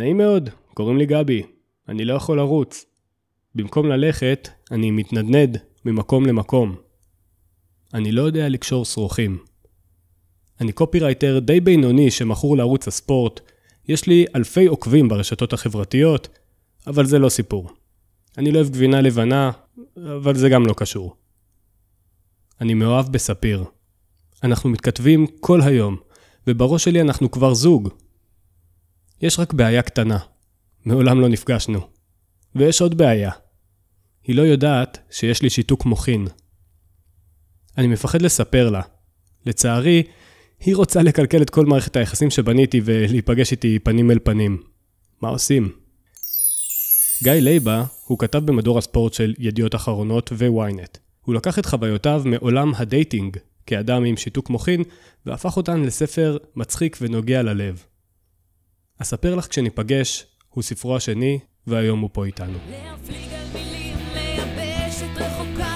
נעים מאוד, קוראים לי גבי, אני לא יכול לרוץ. במקום ללכת, אני מתנדנד ממקום למקום. אני לא יודע לקשור שרוכים. אני קופירייטר די בינוני שמכור לערוץ הספורט, יש לי אלפי עוקבים ברשתות החברתיות, אבל זה לא סיפור. אני לא אוהב גבינה לבנה, אבל זה גם לא קשור. אני מאוהב בספיר. אנחנו מתכתבים כל היום, ובראש שלי אנחנו כבר זוג. יש רק בעיה קטנה, מעולם לא נפגשנו. ויש עוד בעיה. היא לא יודעת שיש לי שיתוק מוחין. אני מפחד לספר לה. לצערי, היא רוצה לקלקל את כל מערכת היחסים שבניתי ולהיפגש איתי פנים אל פנים. מה עושים? גיא לייבה הוא כתב במדור הספורט של ידיעות אחרונות ו-ynet. הוא לקח את חוויותיו מעולם הדייטינג כאדם עם שיתוק מוחין והפך אותן לספר מצחיק ונוגע ללב. אספר לך כשניפגש, הוא ספרו השני, והיום הוא פה איתנו. להפליג על מילים, רחוקה.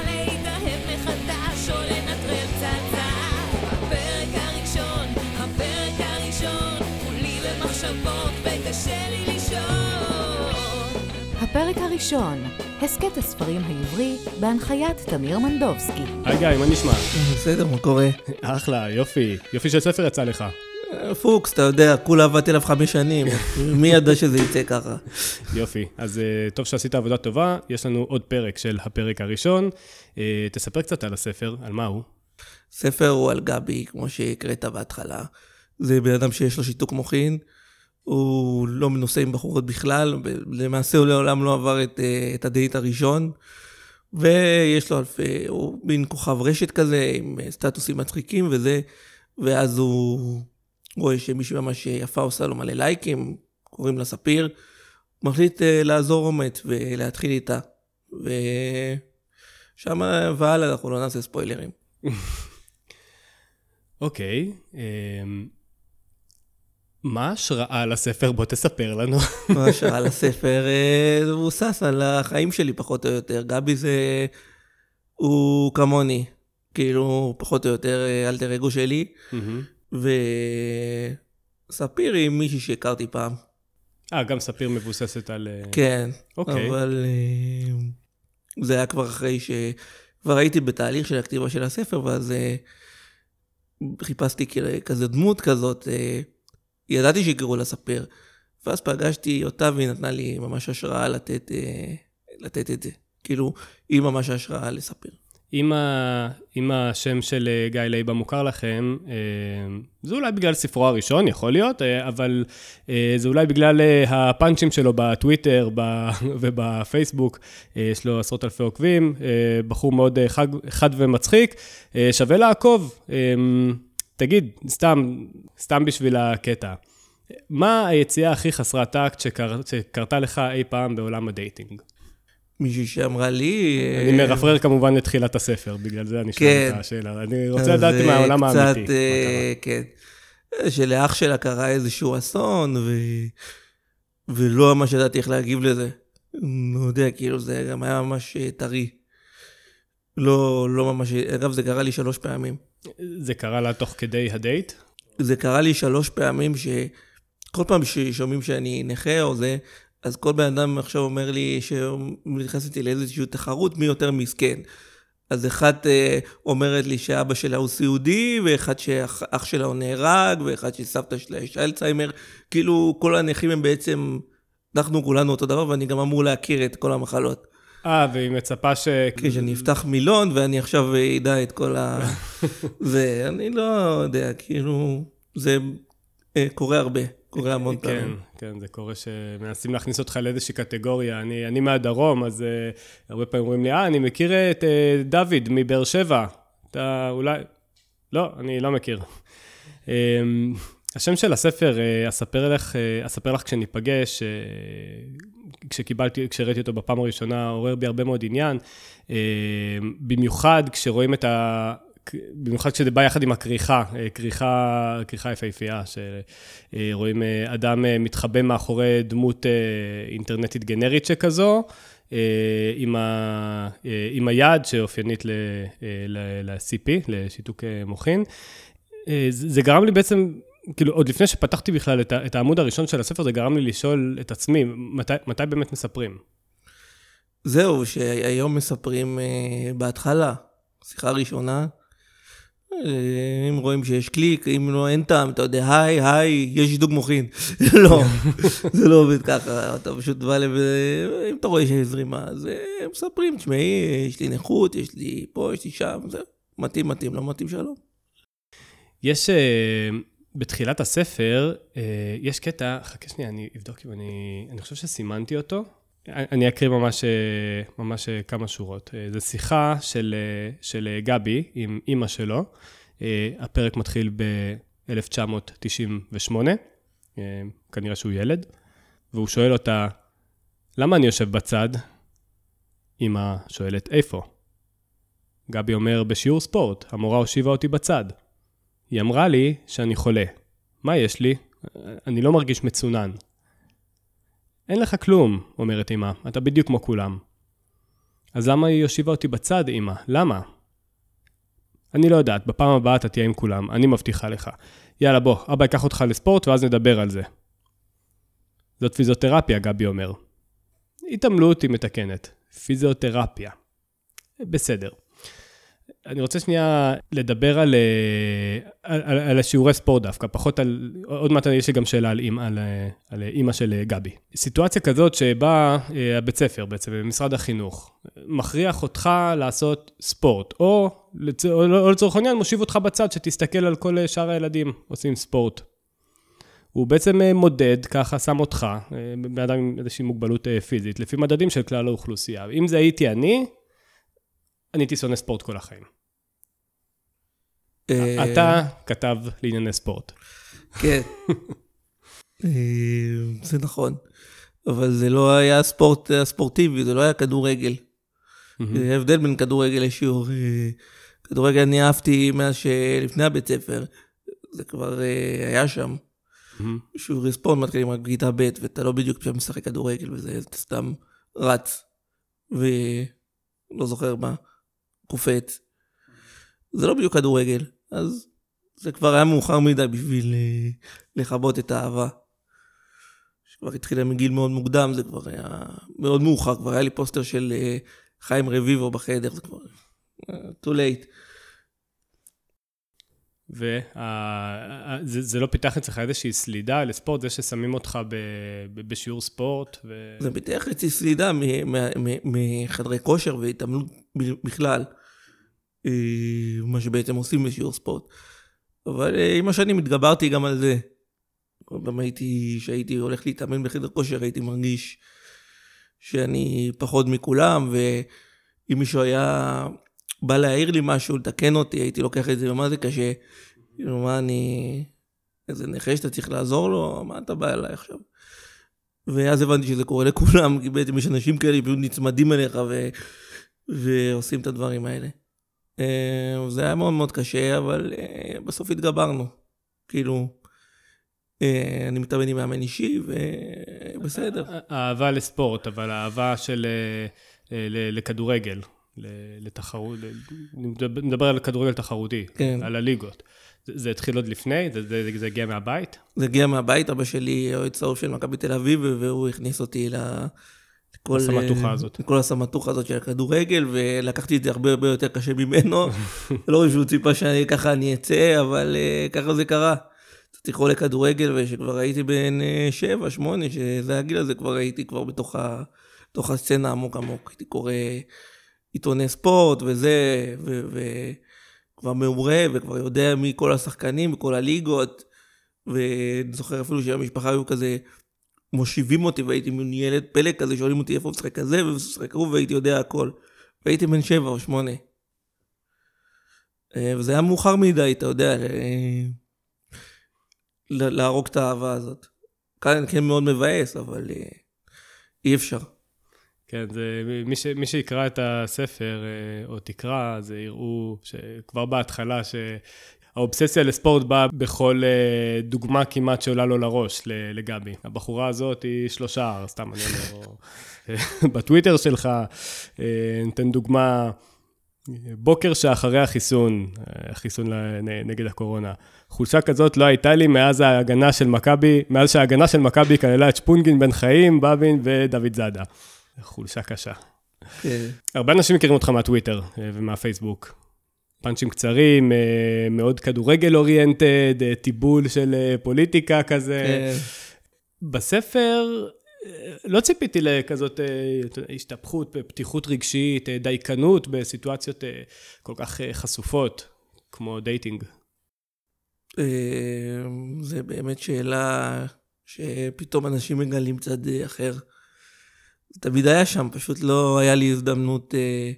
הפרק הראשון, הסכת הספרים העברי, בהנחיית תמיר מנדובסקי. היי גיא, מה נשמע? בסדר, מה קורה? אחלה, יופי. יופי של ספר יצא לך. פוקס, אתה יודע, כולה עבדתי עליו חמש שנים, מי ידע שזה יצא ככה? יופי, אז uh, טוב שעשית עבודה טובה, יש לנו עוד פרק של הפרק הראשון. Uh, תספר קצת על הספר, על מה הוא. ספר הוא על גבי, כמו שהקראת בהתחלה. זה בן אדם שיש לו שיתוק מוחין, הוא לא מנוסה עם בחורות בכלל, למעשה הוא לעולם לא עבר את, uh, את הדייט הראשון. ויש לו אלפי, הוא מין כוכב רשת כזה, עם סטטוסים מצחיקים וזה, ואז הוא רואה שמישהי ממש יפה עושה לו מלא לייקים, קוראים לה ספיר, מחליט uh, לעזור אומץ ולהתחיל איתה. ושם והלאה אנחנו לא נעשה ספוילרים. אוקיי, okay, אמ, um, מה ההשראה לספר? בוא תספר לנו. מה ההשראה לספר? אה, זה מבוסס על החיים שלי פחות או יותר. גבי זה... הוא כמוני. כאילו, פחות או יותר אה, אלטר אגו שלי. Mm-hmm. וספיר היא מישהי שהכרתי פעם. אה, גם ספיר מבוססת על... אה, כן, אוקיי. אבל אה, זה היה כבר אחרי ש... כבר הייתי בתהליך של הכתיבה של הספר, ואז אה, חיפשתי כזה דמות כזאת, ידעתי שיקראו לה ספיר, ואז פגשתי אותה והיא נתנה לי ממש השראה לתת, לתת את זה. כאילו, היא ממש השראה לספיר. אם, ה, אם השם של אה, גיא לייבה מוכר לכם, אה, זה אולי בגלל ספרו הראשון, יכול להיות, אה, אבל זה אולי בגלל הפאנצ'ים שלו בטוויטר ובפייסבוק. יש לו עשרות אלפי עוקבים, בחור מאוד חד, חד ומצחיק, שווה לעקוב. תגיד, סתם, סתם בשביל הקטע, מה היציאה הכי חסרת טקט שקר, שקרתה לך אי פעם בעולם הדייטינג? מישהי שאמרה לי... אני אה, מרפרר כמובן את תחילת הספר, בגלל זה אני שואל כן. את השאלה. אני רוצה לדעת מהעולם האמיתי. אה, כן. שלאח שלה קרה איזשהו אסון, ו... ולא ממש ידעתי איך להגיב לזה. לא יודע, כאילו, זה גם היה ממש אה, טרי. לא, לא ממש... אגב, זה קרה לי שלוש פעמים. זה קרה לה תוך כדי הדייט? זה קרה לי שלוש פעמים שכל פעם ששומעים שאני נכה או זה, אז כל בן אדם עכשיו אומר לי שנכנס איתי לאיזושהי תחרות מי יותר מסכן. אז אחת אה, אומרת לי שאבא שלה הוא סיעודי, ואחד שאח שלה הוא נהרג, ואחד שסבתא שלה יש אלצהיימר. כאילו, כל הנכים הם בעצם, אנחנו כולנו אותו דבר, ואני גם אמור להכיר את כל המחלות. אה, והיא מצפה ש... כן, שאני אפתח מילון, ואני עכשיו אדע את כל ה... ואני לא יודע, כאילו, זה אה, קורה הרבה. קורה המון כן, פעמים. כן, כן, זה קורה שמנסים להכניס אותך לאיזושהי קטגוריה. אני, אני מהדרום, אז uh, הרבה פעמים אומרים לי, אה, אני מכיר את uh, דוד מבאר שבע. אתה אולי... לא, אני לא מכיר. Um, השם של הספר, uh, אספר לך, uh, אספר לך כשניפגש, uh, כשקיבלתי, כשראיתי אותו בפעם הראשונה, עורר בי הרבה מאוד עניין. Uh, במיוחד כשרואים את ה... במיוחד כשזה בא יחד עם הכריכה, אה, כריכה, כריכה יפהפייה, שרואים אה, אדם אה, מתחבא מאחורי דמות אינטרנטית גנרית שכזו, עם, ה, עם היד שאופיינית ל-CP, לשיתוק מוחין. זה גרם לי בעצם כאילו, עוד לפני שפתחתי בכלל את, העמוד הראשון של הספר, זה גרם לי לשאול את עצמי, מתי, מתי באמת מספרים? זהו, שהיום מספרים בהתחלה, שיחה ראשונה, אם רואים שיש קליק, אם לא, אין טעם, אתה יודע, היי, היי, יש שיתוק מוחין. לא, זה לא עובד ככה, אתה פשוט בא לב... אם אתה רואה שיש זרימה, אז אה, מספרים, תשמעי, יש לי נכות, יש לי פה, יש לי שם, זה מתאים, מתאים, לא מתאים, שלום. יש, בתחילת הספר, יש קטע, חכה שנייה, אני אבדוק אם אני, אני חושב שסימנתי אותו. אני אקריא ממש, ממש כמה שורות. זו שיחה של, של גבי עם אימא שלו. הפרק מתחיל ב-1998, כנראה שהוא ילד, והוא שואל אותה, למה אני יושב בצד? אימא שואלת, איפה? גבי אומר, בשיעור ספורט, המורה הושיבה אותי בצד. היא אמרה לי שאני חולה. מה יש לי? אני לא מרגיש מצונן. אין לך כלום, אומרת אמא, אתה בדיוק כמו כולם. אז למה היא הושיבה אותי בצד, אמא? למה? אני לא יודעת, בפעם הבאה אתה תהיה עם כולם, אני מבטיחה לך. יאללה, בוא, אבא ייקח אותך לספורט ואז נדבר על זה. זאת פיזיותרפיה, גבי אומר. התעמלות היא מתקנת. פיזיותרפיה. בסדר. אני רוצה שנייה לדבר על, אה, על, על, על השיעורי ספורט דווקא, פחות על, עוד מעט יש לי גם שאלה על, על, על אימא של גבי. סיטואציה כזאת שבה אה, הבית ספר בעצם, משרד החינוך, מכריח אותך לעשות ספורט, או, לצ... או לצורך העניין מושיב אותך בצד שתסתכל על כל שאר הילדים עושים ספורט. הוא בעצם אה, מודד, ככה שם אותך, בן אדם עם איזושהי מוגבלות פיזית, לפי מדדים של כלל האוכלוסייה. אם זה הייתי אני, אני הייתי שונא ספורט כל החיים. אה, אתה כתב לענייני ספורט. כן. אה, זה נכון. אבל זה לא היה ספורט ספורטיבי, זה לא היה כדורגל. זה הבדל בין כדורגל לשיעור. אה, כדורגל אני אהבתי מאז שלפני הבית ספר, זה כבר היה שם. שיעורי ספורט מתחילים רק בכיתה ב' ואתה לא בדיוק משחק כדורגל וזה סתם רץ. ולא זוכר מה. קופץ. זה לא בדיוק כדורגל, אז זה כבר היה מאוחר מדי בשביל אה, לכבות את האהבה. שכבר התחילה מגיל מאוד מוקדם, זה כבר היה מאוד מאוחר, כבר היה לי פוסטר של אה, חיים רביבו בחדר, זה כבר אה, too late. וזה לא פיתח אצלך איזושהי סלידה לספורט, זה ששמים אותך בשיעור ספורט? ו... זה פיתח אצלי סלידה מחדרי כושר והתעמלות בכלל, מה שבעצם עושים בשיעור ספורט. אבל אה, עם השנים התגברתי גם על זה. גם הייתי, כשהייתי הולך להתאמן בחדר כושר, הייתי מרגיש שאני פחות מכולם, ואם מישהו היה בא להעיר לי משהו, לתקן אותי, הייתי לוקח את זה, ומה זה קשה. כאילו, מה אני... איזה נכה שאתה צריך לעזור לו? מה אתה בא אליי עכשיו? ואז הבנתי שזה קורה לכולם, כי בעצם יש אנשים כאלה פשוט נצמדים אליך ו... ועושים את הדברים האלה. אה, זה היה מאוד מאוד קשה, אבל אה, בסוף התגברנו. כאילו, אה, אני מתאמן עם מאמן אישי, ובסדר. אהבה לספורט, אבל אהבה של... לכדורגל. לתחרות, נדבר על כדורגל תחרותי, כן. על הליגות. זה, זה התחיל עוד לפני? זה, זה, זה הגיע מהבית? זה הגיע מהבית, אבא שלי אוהד צהוב של מכבי תל אביב, והוא הכניס אותי ל... לכל... הסמטוחה הזאת. לכל הסמטוחה הזאת של הכדורגל, ולקחתי את זה הרבה הרבה יותר קשה ממנו. לא שהוא ציפה שככה אני אצא, אבל uh, ככה זה קרה. לקרוא לכדורגל, ושכבר הייתי בן uh, שבע, שמונה, שזה הגיל הזה, כבר הייתי כבר בתוך, ה... בתוך הסצנה עמוק עמוק. הייתי קורא... עיתוני ספורט וזה, וכבר מעורה, וכבר יודע מי כל השחקנים וכל הליגות, ואני זוכר אפילו שהמשפחה היו כזה מושיבים אותי, והייתי מין ילד פלא כזה, שואלים אותי איפה משחק כזה, ואיפה משחק ההוא, והייתי יודע הכל. והייתי בן שבע או שמונה. אה, וזה היה מאוחר מדי, אתה יודע, להרוג את האהבה הזאת. כאן כן מאוד מבאס, אבל אה, אי אפשר. כן, זה, מי, ש, מי שיקרא את הספר, אה, או תקרא, זה יראו שכבר בהתחלה, שהאובססיה לספורט באה בכל אה, דוגמה כמעט שעולה לו לראש, לגבי. הבחורה הזאת היא שלושה, סתם אני אומר, בטוויטר שלך, אה, ניתן דוגמה, בוקר שאחרי החיסון, החיסון נגד הקורונה. חולשה כזאת לא הייתה לי מאז ההגנה של מכבי, מאז שההגנה של מכבי כללה את שפונגין, בן חיים, בבין ודוד זאדה. חולשה קשה. כן. הרבה אנשים מכירים אותך מהטוויטר אה, ומהפייסבוק. פאנצ'ים קצרים, אה, מאוד כדורגל אוריינטד, אה, טיבול של פוליטיקה כזה. כן. בספר לא ציפיתי לכזאת השתפכות, פתיחות רגשית, דייקנות בסיטואציות כל כך חשופות, כמו דייטינג. זה באמת שאלה שפתאום אנשים מגלים צד אחר. זה תמיד היה שם, פשוט לא היה לי הזדמנות, אה,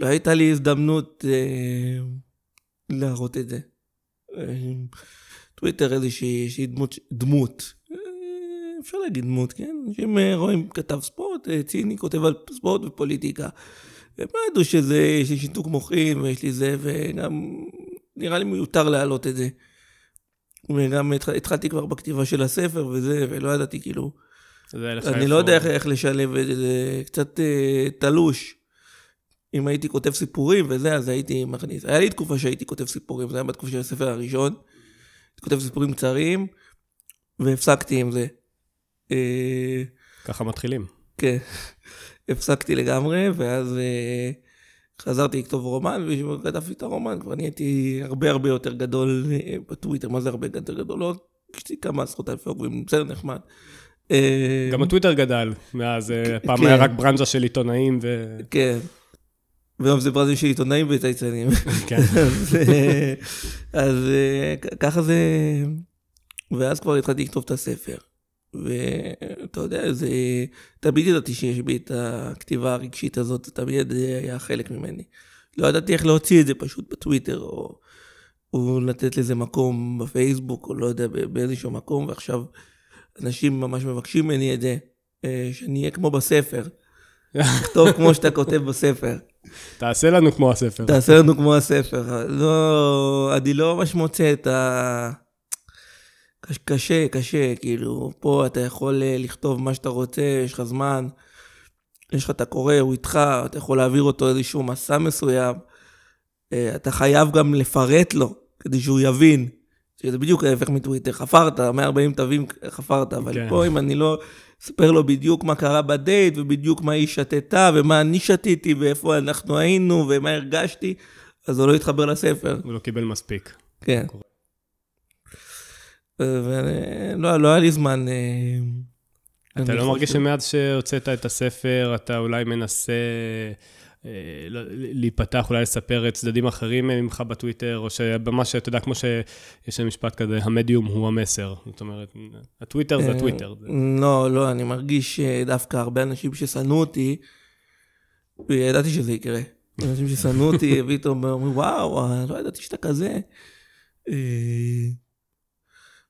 לא הייתה לי הזדמנות אה, להראות את זה. אה, טוויטר איזושהי דמות, דמות, אפשר להגיד דמות, כן? אנשים רואים כתב ספורט, ציני כותב על ספורט ופוליטיקה. הם לא ידעו שזה, יש לי שיתוק מוחין ויש לי זה, וגם נראה לי מיותר להעלות את זה. וגם התחלתי כבר בכתיבה של הספר וזה, ולא ידעתי כאילו... אני לא יודע איך, איך לשלב את זה, זה קצת אה, תלוש. אם הייתי כותב סיפורים וזה, אז הייתי מכניס. היה לי תקופה שהייתי כותב סיפורים, זה היה בתקופה של הספר הראשון. הייתי כותב סיפורים קצרים, והפסקתי עם זה. אה, ככה מתחילים. כן. הפסקתי לגמרי, ואז אה, חזרתי לכתוב רומן, וכתבתי את הרומן, כבר נהייתי הרבה הרבה יותר גדול אה, בטוויטר, מה זה הרבה יותר גדול? לא, יש לי כמה עשרות אלפי עוברים, בסדר נחמד. גם הטוויטר גדל מאז, פעם כן. היה רק ברנז'ה של עיתונאים ו... כן. והיום זה ברנז'ה של עיתונאים וצייצנים. כן. אז אה, ככה זה... ואז כבר התחלתי לכתוב את הספר. ואתה יודע, זה... תמיד ידעתי שיש בי את הכתיבה הרגשית הזאת, תמיד היה חלק ממני. לא ידעתי איך להוציא את זה פשוט בטוויטר, או, או לתת לזה מקום בפייסבוק, או לא יודע, באיזשהו מקום, ועכשיו... אנשים ממש מבקשים ממני את זה, אה, שאני אהיה כמו בספר. תכתוב כמו שאתה כותב בספר. תעשה לנו כמו הספר. תעשה לנו כמו הספר. לא, אני לא ממש מוצא את ה... קשה, קשה, כאילו, פה אתה יכול אה, לכתוב מה שאתה רוצה, יש לך זמן, יש לך, אתה קורא, הוא איתך, אתה יכול להעביר אותו איזשהו מסע מסוים. אה, אתה חייב גם לפרט לו, כדי שהוא יבין. שזה בדיוק ההפך מטוויטר, חפרת, 140 תווים חפרת, אבל כן. פה אם אני לא אספר לו בדיוק מה קרה בדייט, ובדיוק מה היא שתתה, ומה אני שתיתי, ואיפה אנחנו היינו, ומה הרגשתי, אז הוא לא יתחבר לספר. הוא לא קיבל מספיק. כן. ולא לא היה לי זמן... אה, אתה לא מרגיש שמאז שהוצאת את הספר, אתה אולי מנסה... אה, לא, להיפתח, אולי לספר צדדים אחרים ממך בטוויטר, או שממש, אתה יודע, כמו שיש משפט כזה, המדיום הוא המסר. זאת אומרת, הטוויטר זה אה, הטוויטר. לא, לא, אני מרגיש דווקא הרבה אנשים ששנאו אותי, וידעתי שזה יקרה. אנשים ששנאו אותי, פתאום אומרים, וואו, לא ידעתי שאתה כזה. אה,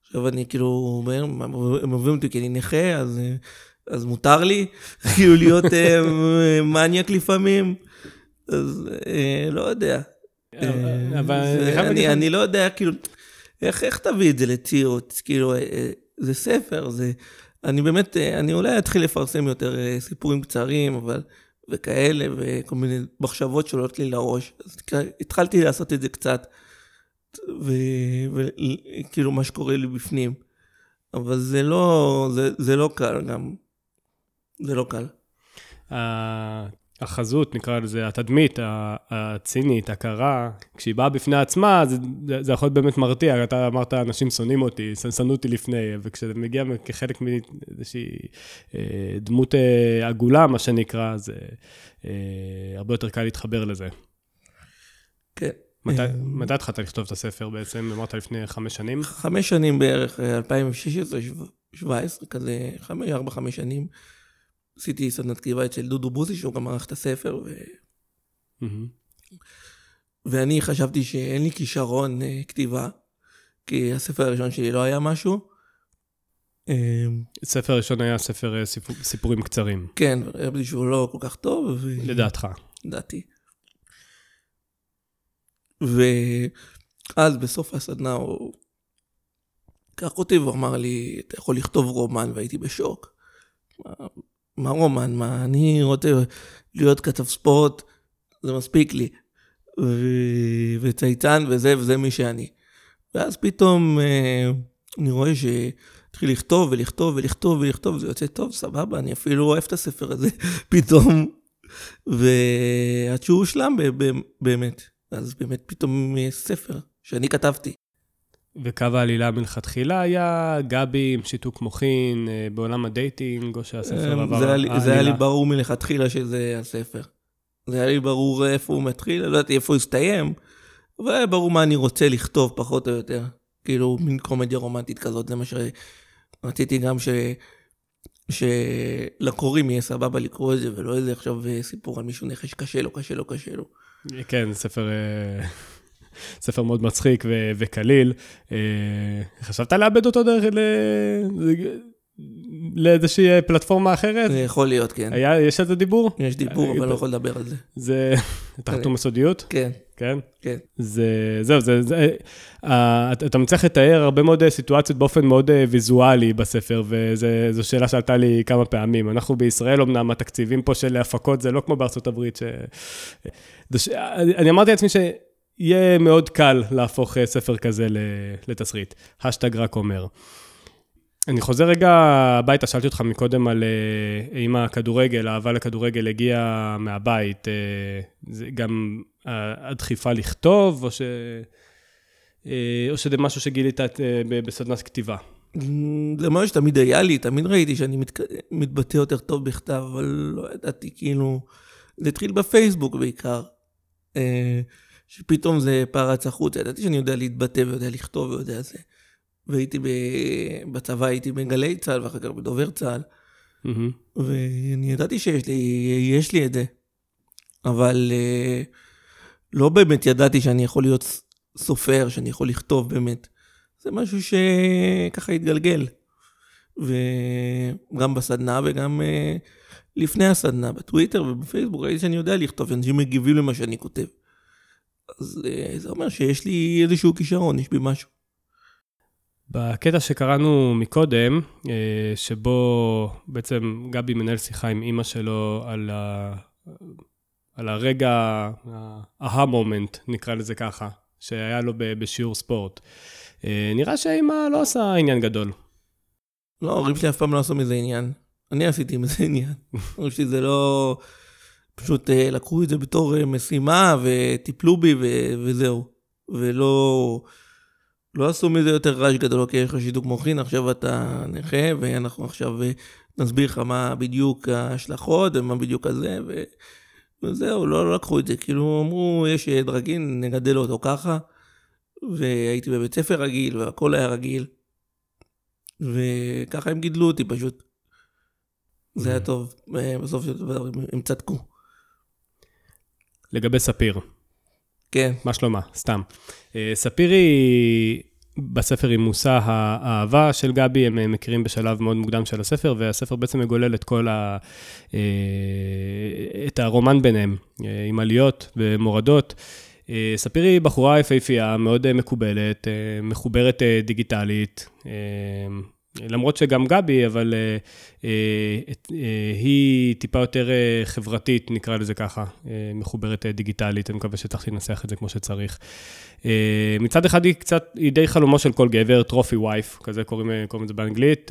עכשיו אני כאילו, הם אוהבים אותי כי אני נכה, אז אז מותר לי כאילו להיות אה, מניאק לפעמים, אז אה, לא יודע. אה, אני לא יודע, כאילו, איך תביא את זה לציוץ? כאילו, זה ספר, זה... אני באמת, אני אולי אתחיל לפרסם יותר סיפורים קצרים, אבל... וכאלה, וכל מיני מחשבות שעולות לי לראש. אז התחלתי לעשות את זה קצת, וכאילו מה שקורה לי בפנים. אבל זה לא, זה, זה לא קל גם. זה לא קל. החזות, נקרא לזה, התדמית הצינית, הקרה, כשהיא באה בפני עצמה, זה, זה יכול להיות באמת מרתיע. אתה אמרת, אנשים שונאים אותי, שנאו אותי לפני, וכשזה מגיע כחלק מאיזושהי אה, דמות אה, עגולה, מה שנקרא, זה אה, הרבה יותר קל להתחבר לזה. כן. מתי, התחלת לכתוב את הספר בעצם? אמרת לפני חמש שנים? חמש שנים בערך, 2016-2017, כזה, ארבע-חמש שנים. עשיתי סדנת כתיבה אצל דודו בוזי, שהוא גם ערך את הספר, ו... Mm-hmm. ואני חשבתי שאין לי כישרון uh, כתיבה, כי הספר הראשון שלי לא היה משהו. הספר הראשון היה ספר אה, סיפור, סיפורים קצרים. כן, חשבתי שהוא לא כל כך טוב. ו... לדעתך. לדעתי. ואז בסוף הסדנה הוא קח אותי ואמר לי, אתה יכול לכתוב רומן, והייתי בשוק. מה רומן? מה, אני רוצה להיות כתב ספורט, זה מספיק לי. ו- וצייצן וזה, וזה מי שאני. ואז פתאום אה, אני רואה שהתחיל לכתוב ולכתוב ולכתוב ולכתוב, זה יוצא טוב, סבבה, אני אפילו אוהב את הספר הזה פתאום. ועד שהוא הושלם באמת. אז באמת פתאום ספר שאני כתבתי. וקו העלילה מלכתחילה היה גבי עם שיתוק מוחין אה, בעולם הדייטינג, או שהספר אה, עבר לי- זה היה לי העלילה? ברור מלכתחילה שזה הספר. זה היה לי ברור איפה הוא מתחיל, לא ידעתי איפה הוא הסתיים, אבל היה ברור מה אני רוצה לכתוב, פחות או יותר. כאילו, מין קומדיה רומנטית כזאת, זה מה שרציתי גם ש... שלקוראים יהיה סבבה לקרוא את זה, ולא איזה עכשיו אה, סיפור על מישהו נכה שקשה לו, קשה לו, קשה לו. כן, ספר, ספר מאוד מצחיק ו- וקליל. אה, חשבת לאבד אותו דרך ל- לאיזושהי אה, פלטפורמה אחרת? זה יכול להיות, כן. היה, יש על זה דיבור? יש דיבור, אבל לא יכול לדבר על זה. זה תחתום בסודיות? כן, כן. כן. זה, זהו, זה, זה, אה, אתה אתה מצליח לתאר הרבה מאוד אה, סיטואציות באופן מאוד אה, ויזואלי בספר, וזו שאלה שעלתה לי כמה פעמים. אנחנו בישראל, אמנם התקציבים פה של הפקות זה לא כמו בארצות הברית, ש... ש... אני אמרתי לעצמי שיהיה מאוד קל להפוך אה, ספר כזה לתסריט. השטג רק אומר. אני חוזר רגע הביתה, שאלתי אותך מקודם על אה, אם הכדורגל, האהבה לכדורגל הגיעה מהבית. אה, זה גם הדחיפה לכתוב, או, ש... אה, או שזה משהו שגילית אה, בסדנת כתיבה? זה משהו שתמיד היה לי, תמיד ראיתי שאני מת... מתבטא יותר טוב בכתב, אבל לא ידעתי, כאילו... זה התחיל בפייסבוק בעיקר. שפתאום זה פרץ החוצה, ידעתי שאני יודע להתבטא ויודע לכתוב ויודע זה. והייתי ב... בצבא, הייתי בגלי צה"ל ואחר כך בדובר צה"ל, מהמם. ואני ידעתי שיש לי, יש לי את זה. אבל אה, לא באמת ידעתי שאני יכול להיות סופר, שאני יכול לכתוב באמת. זה משהו שככה התגלגל. וגם בסדנה וגם אה, לפני הסדנה, בטוויטר ובפייסבוק, ראיתי שאני יודע לכתוב, אנשים מגיבים למה שאני כותב. אז אה, זה אומר שיש לי איזשהו כישרון, יש בי משהו. בקטע שקראנו מקודם, אה, שבו בעצם גבי מנהל שיחה עם אימא שלו על, ה... על הרגע, ה-aha moment, נקרא לזה ככה, שהיה לו ב- בשיעור ספורט. אה, נראה שהאימא לא עושה עניין גדול. לא, ההורים שלי אף פעם לא עשו מזה עניין. אני עשיתי מזה עניין. ההורים שלי זה לא... פשוט אה, לקחו את זה בתור אה, משימה וטיפלו בי ו... וזהו. ולא... לא עשו מזה יותר רעש גדול, אוקיי, יש לך שיתוק מוחין, עכשיו אתה נכה, ואנחנו עכשיו אה, נסביר לך מה בדיוק ההשלכות ומה בדיוק הזה, ו... וזהו, לא, לא לקחו את זה. כאילו, אמרו, יש ילד רגיל, נגדל אותו ככה, והייתי בבית ספר רגיל, והכל היה רגיל. וככה הם גידלו אותי פשוט. זה היה טוב, אה, בסוף של דבר הם צדקו. לגבי ספיר, כן, מה שלומה? סתם. אה, ספיר היא, בספר היא מושא האהבה של גבי, הם אה, מכירים בשלב מאוד מוקדם של הספר, והספר בעצם מגולל את כל ה... אה, את הרומן ביניהם, עם עליות ומורדות. ספיר היא בחורה יפהפייה, מאוד מקובלת, מחוברת דיגיטלית. למרות שגם גבי, אבל אה, אה, אה, היא טיפה יותר חברתית, נקרא לזה ככה, מחוברת דיגיטלית, אני מקווה שהצלחתי לנסח את זה כמו שצריך. מצד אחד היא קצת, היא די חלומו של כל גבר, טרופי וייף, כזה קוראים, קוראים לזה באנגלית,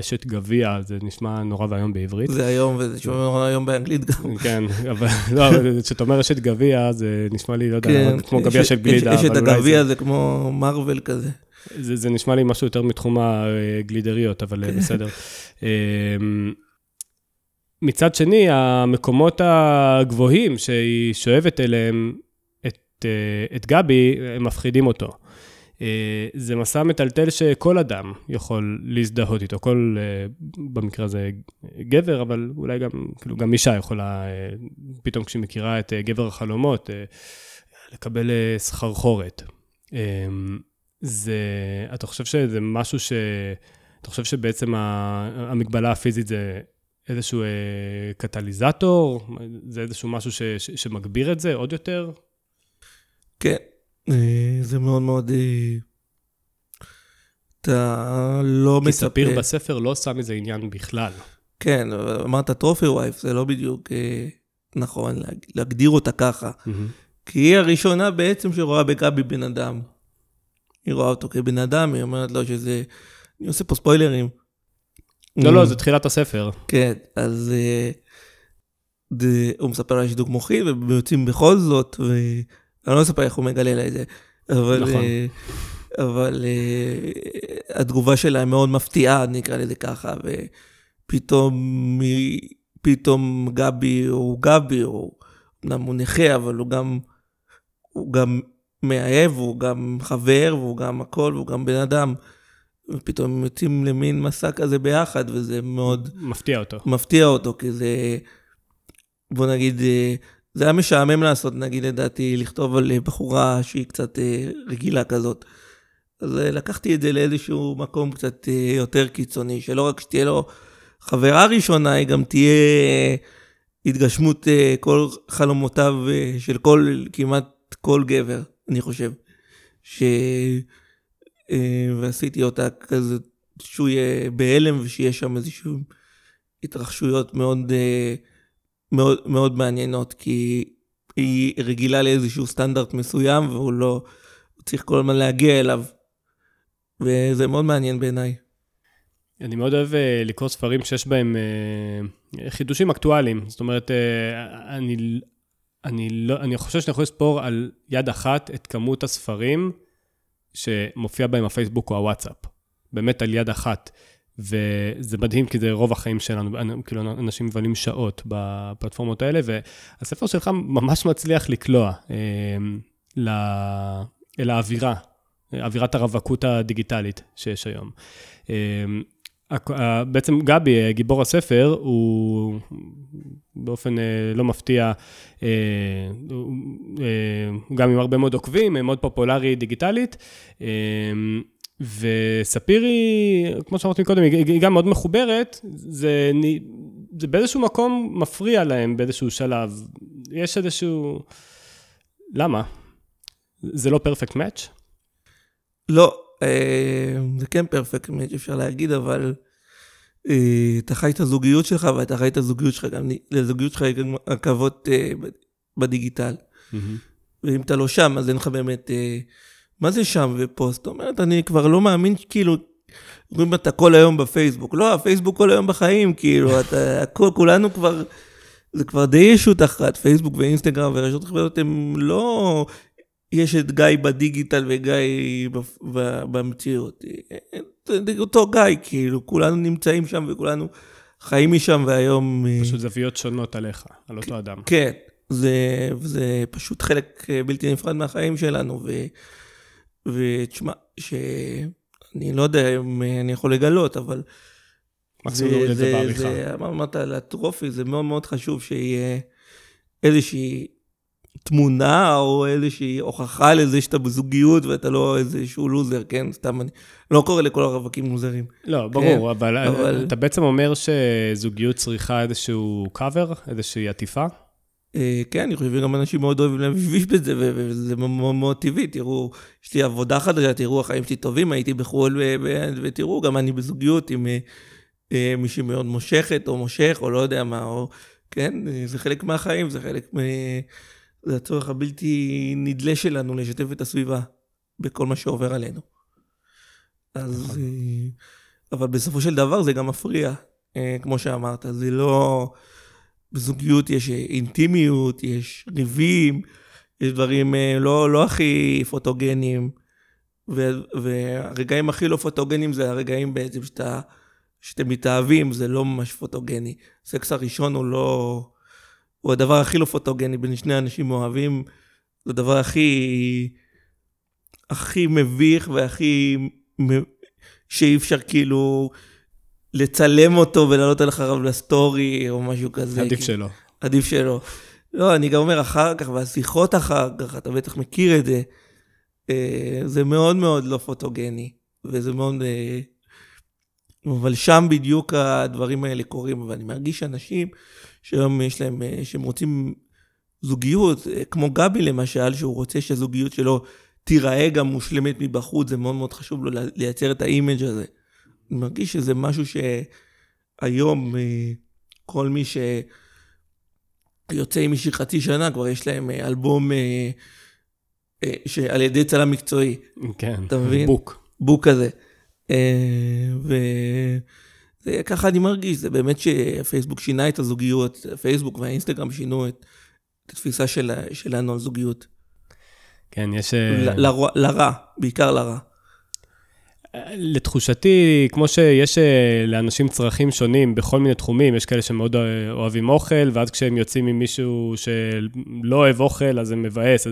אשת גביע, זה נשמע נורא ואיום בעברית. זה היום, וזה שומע נורא היום באנגלית גם. כן, אבל לא, אבל כשאתה אומר אשת גביע, זה נשמע לי, לא יודע, כן, כמו גביע של גלידה, אולי הגביע זה- זה כמו מרוויל כזה. זה, זה נשמע לי משהו יותר מתחום הגלידריות, אבל כן. בסדר. אמ, מצד שני, המקומות הגבוהים שהיא שואבת אליהם את, אה, את גבי, הם מפחידים אותו. אה, זה מסע מטלטל שכל אדם יכול להזדהות איתו, כל, אה, במקרה הזה גבר, אבל אולי גם, כאילו, גם אישה יכולה, אה, פתאום כשהיא מכירה את אה, גבר החלומות, אה, לקבל אה, סחרחורת. זה, אתה חושב שזה משהו ש... אתה חושב שבעצם המגבלה הפיזית זה איזשהו אה, קטליזטור? זה איזשהו משהו ש, ש, שמגביר את זה עוד יותר? כן, אה, זה מאוד מאוד... אה, אתה לא כי ספיר מצפה. בספר לא שם איזה עניין בכלל. כן, אמרת טרופי וייף, זה לא בדיוק נכון להג- להגדיר אותה ככה. כי היא הראשונה בעצם שרואה בגבי בן אדם. היא רואה אותו כבן אדם, היא אומרת לו שזה... אני עושה פה ספוילרים. לא, לא, זה תחילת הספר. כן, אז אה, הוא מספר על שידוק מוחי, והם יוצאים בכל זאת, ואני לא אספר איך הוא מגלה לה את זה, אבל, נכון. אה, אבל אה, התגובה שלה מאוד מפתיעה, נקרא לזה ככה, ופתאום היא- פתאום גבי הוא גבי, הוא אמנם הוא נכה, אבל הוא גם, הוא גם מאהב, הוא גם חבר, והוא גם הכל, והוא גם בן אדם. ופתאום הם יוצאים למין מסע כזה ביחד, וזה מאוד מפתיע אותו. מפתיע אותו, כי זה, בוא נגיד, אה, זה היה משעמם לעשות, נגיד, לדעתי, לכתוב על אה, בחורה שהיא קצת אה, רגילה כזאת. אז לקחתי את זה לאיזשהו מקום קצת יותר קיצוני, שלא רק שתהיה לו חברה ראשונה, היא גם תהיה התגשמות כל חלומותיו של כל, כמעט כל גבר, אני חושב. ש... אה, ועשיתי אותה כזה, שהוא יהיה בהלם ושיהיה שם איזשהו התרחשויות מאוד, אה, מאוד, מאוד מעניינות, כי היא רגילה לאיזשהו סטנדרט מסוים, והוא לא, צריך כל הזמן להגיע אליו. וזה מאוד מעניין בעיניי. אני מאוד אוהב אה, לקרוא ספרים שיש בהם חידושים אקטואליים. זאת אומרת, אני, אני, לא, אני חושב שאני יכול לספור על יד אחת את כמות הספרים שמופיע בהם הפייסבוק או הוואטסאפ. באמת על יד אחת. וזה מדהים, כי זה רוב החיים שלנו, כאילו אנשים מבלים שעות בפלטפורמות האלה, והספר שלך ממש מצליח לקלוע אה, ל, אל האווירה, אווירת הרווקות הדיגיטלית שיש היום. אה, בעצם גבי, אה, גיבור הספר, הוא באופן אה, לא מפתיע, אה, הוא גם עם הרבה מאוד עוקבים, מאוד פופולרי דיגיטלית. וספירי, כמו שאמרתי קודם, היא גם מאוד מחוברת, זה, זה באיזשהו מקום מפריע להם באיזשהו שלב. יש איזשהו... למה? זה לא פרפקט מאץ'? לא, זה כן פרפקט מאץ' אפשר להגיד, אבל אה, אתה חי את הזוגיות שלך, ואתה חי את הזוגיות שלך גם, לזוגיות שלך יש גם עכבות אה, בדיגיטל. ואם אתה לא שם, אז אין לך באמת... אה, מה זה שם ופה? זאת אומרת, אני כבר לא מאמין, כאילו, אומרים אתה כל היום בפייסבוק. לא, הפייסבוק כל היום בחיים, כאילו, אתה, הכל, כולנו כבר, זה כבר די ישות אחת, פייסבוק ואינסטגרם ורשתות חברתיות הם לא... יש את גיא בדיגיטל וגיא במציאות. זה זה אותו גיא, כאילו, כולנו נמצאים שם וכולנו חיים משם, והיום... אה, פשוט זוויות שונות עליך, על אותו אדם. כן, זה, זה פשוט חלק אה, בלתי נפרד מהחיים שלנו, ו, ותשמע, שאני לא יודע אם אה, אני יכול לגלות, אבל... מקסימום נוריד את זה בעריכה. אמרת על הטרופי, זה מאוד מאוד חשוב שיהיה איזושהי תמונה או איזושהי הוכחה לזה שאתה בזוגיות ואתה לא איזשהו לוזר, כן? סתם אני לא קורא לכל הרווקים לוזרים. לא, ברור, אבל, אבל- אתה בעצם אומר שזוגיות צריכה איזשהו קאבר, איזושהי עטיפה? אה, כן, אני חושב שגם אנשים מאוד אוהבים להביש בזה, וזה מאוד מאוד טבעי. תראו, יש לי עבודה חדשה, תראו, החיים שלי טובים, הייתי בחו"ל, ו- ותראו, גם אני בזוגיות עם אה, אה, מישהי מאוד מושכת, או מושך, או לא יודע מה, או... כן, אה, זה חלק מהחיים, זה חלק מ... זה הצורך הבלתי נדלה שלנו לשתף את הסביבה בכל מה שעובר עלינו. אז... אה, אבל בסופו של דבר זה גם מפריע, אה, כמו שאמרת, זה לא... בזוגיות יש אה, אינטימיות, יש ריבים, יש דברים לא, לא הכי פוטוגנים, ו, והרגעים הכי לא פוטוגנים זה הרגעים בעצם שאתה, שאתם מתאהבים, זה לא ממש פוטוגני. סקס הראשון הוא לא... הוא הדבר הכי לא פוטוגני בין שני אנשים אוהבים, זה הדבר הכי... הכי מביך והכי... שאי אפשר כאילו לצלם אותו ולעלות על אחריו לסטורי או משהו כזה. עדיף כי- שלא. עדיף שלא. לא, אני גם אומר אחר כך, והשיחות אחר כך, אתה בטח מכיר את זה, אה, זה מאוד מאוד לא פוטוגני, וזה מאוד... אבל שם בדיוק הדברים האלה קורים, ואני מרגיש אנשים שהיום יש להם, אה, שהם רוצים זוגיות, אה, כמו גבי למשל, שהוא רוצה שהזוגיות שלו תיראה גם מושלמת מבחוץ, זה מאוד מאוד חשוב לו לייצר את האימג' הזה. אני מרגיש שזה משהו שהיום אה, כל מי ש... יוצא עם מישהי חצי שנה, כבר יש להם אלבום שעל ידי צלם מקצועי, כן, אתה מבין? בוק. בוק כזה. אה, וככה אני מרגיש, זה באמת שפייסבוק שינה את הזוגיות, פייסבוק והאינסטגרם שינו את התפיסה של, שלנו על זוגיות. כן, יש... אה, ל- לרע, לרע, בעיקר לרע. לתחושתי, כמו שיש אה, לאנשים צרכים שונים בכל מיני תחומים, יש כאלה שמאוד אוהבים אוכל, ואז כשהם יוצאים עם מישהו שלא אוהב אוכל, אז זה מבאס.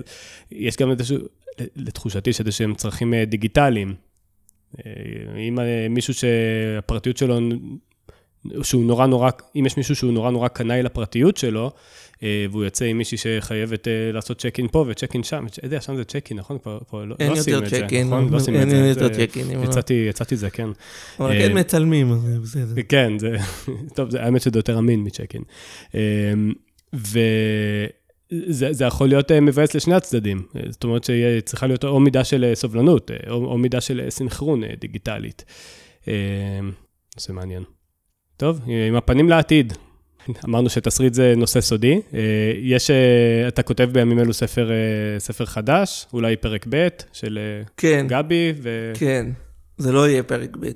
יש גם איזשהו, לתחושתי, יש איזשהם צרכים דיגיטליים. אם מישהו שהפרטיות שלו, שהוא נורא נורא, אם יש מישהו שהוא נורא נורא קנאי לפרטיות שלו, אה, והוא יוצא עם מישהי שחייבת אה, לעשות צ'ק אין פה וצ'ק אין שם, איזה שם זה צ'ק אין, נכון? כבר לא, לא עושים את זה, נכון? לא עושים את זה. אין יותר צ'ק אין. יצאתי זה, כן. אבל כן מצלמים, זה בסדר. כן, זה, טוב, האמת שזה יותר אמין מצ'ק אין. וזה יכול להיות אה, מבאס לשני הצדדים. זאת אומרת שצריכה להיות או מידה של סובלנות, או, או מידה של סנכרון דיגיטלית. זה מעניין. טוב, עם הפנים לעתיד, אמרנו שתסריט זה נושא סודי. אה, יש, אה, אתה כותב בימים אלו ספר, אה, ספר חדש, אולי פרק ב' של כן, גבי. ו... כן, זה לא יהיה פרק ב'.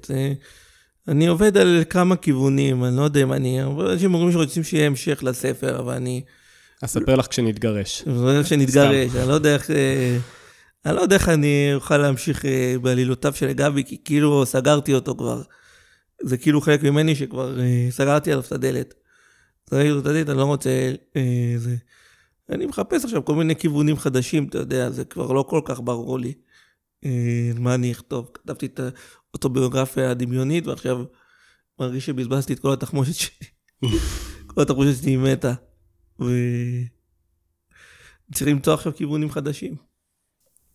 אני עובד על כמה כיוונים, אני לא יודע אם אני... אנשים אומרים שרוצים שיהיה המשך לספר, אבל אני... אספר לך כשנתגרש. כשנתגרש, אני לא יודע איך... אני לא יודע איך אני אוכל להמשיך בעלילותיו של גבי, כי כאילו סגרתי אותו כבר. זה כאילו חלק ממני שכבר סגרתי עליו את הדלת. ראינו את הדלת, אני לא רוצה... אה, זה. אני מחפש עכשיו כל מיני כיוונים חדשים, אתה יודע, זה כבר לא כל כך ברור לי אה, מה אני אכתוב. כתבתי את האוטוביוגרפיה הדמיונית, ועכשיו מרגיש שבזבזתי את כל התחמושת שלי. כל התחמושת שלי מתה. ו... צריך למצוא עכשיו כיוונים חדשים.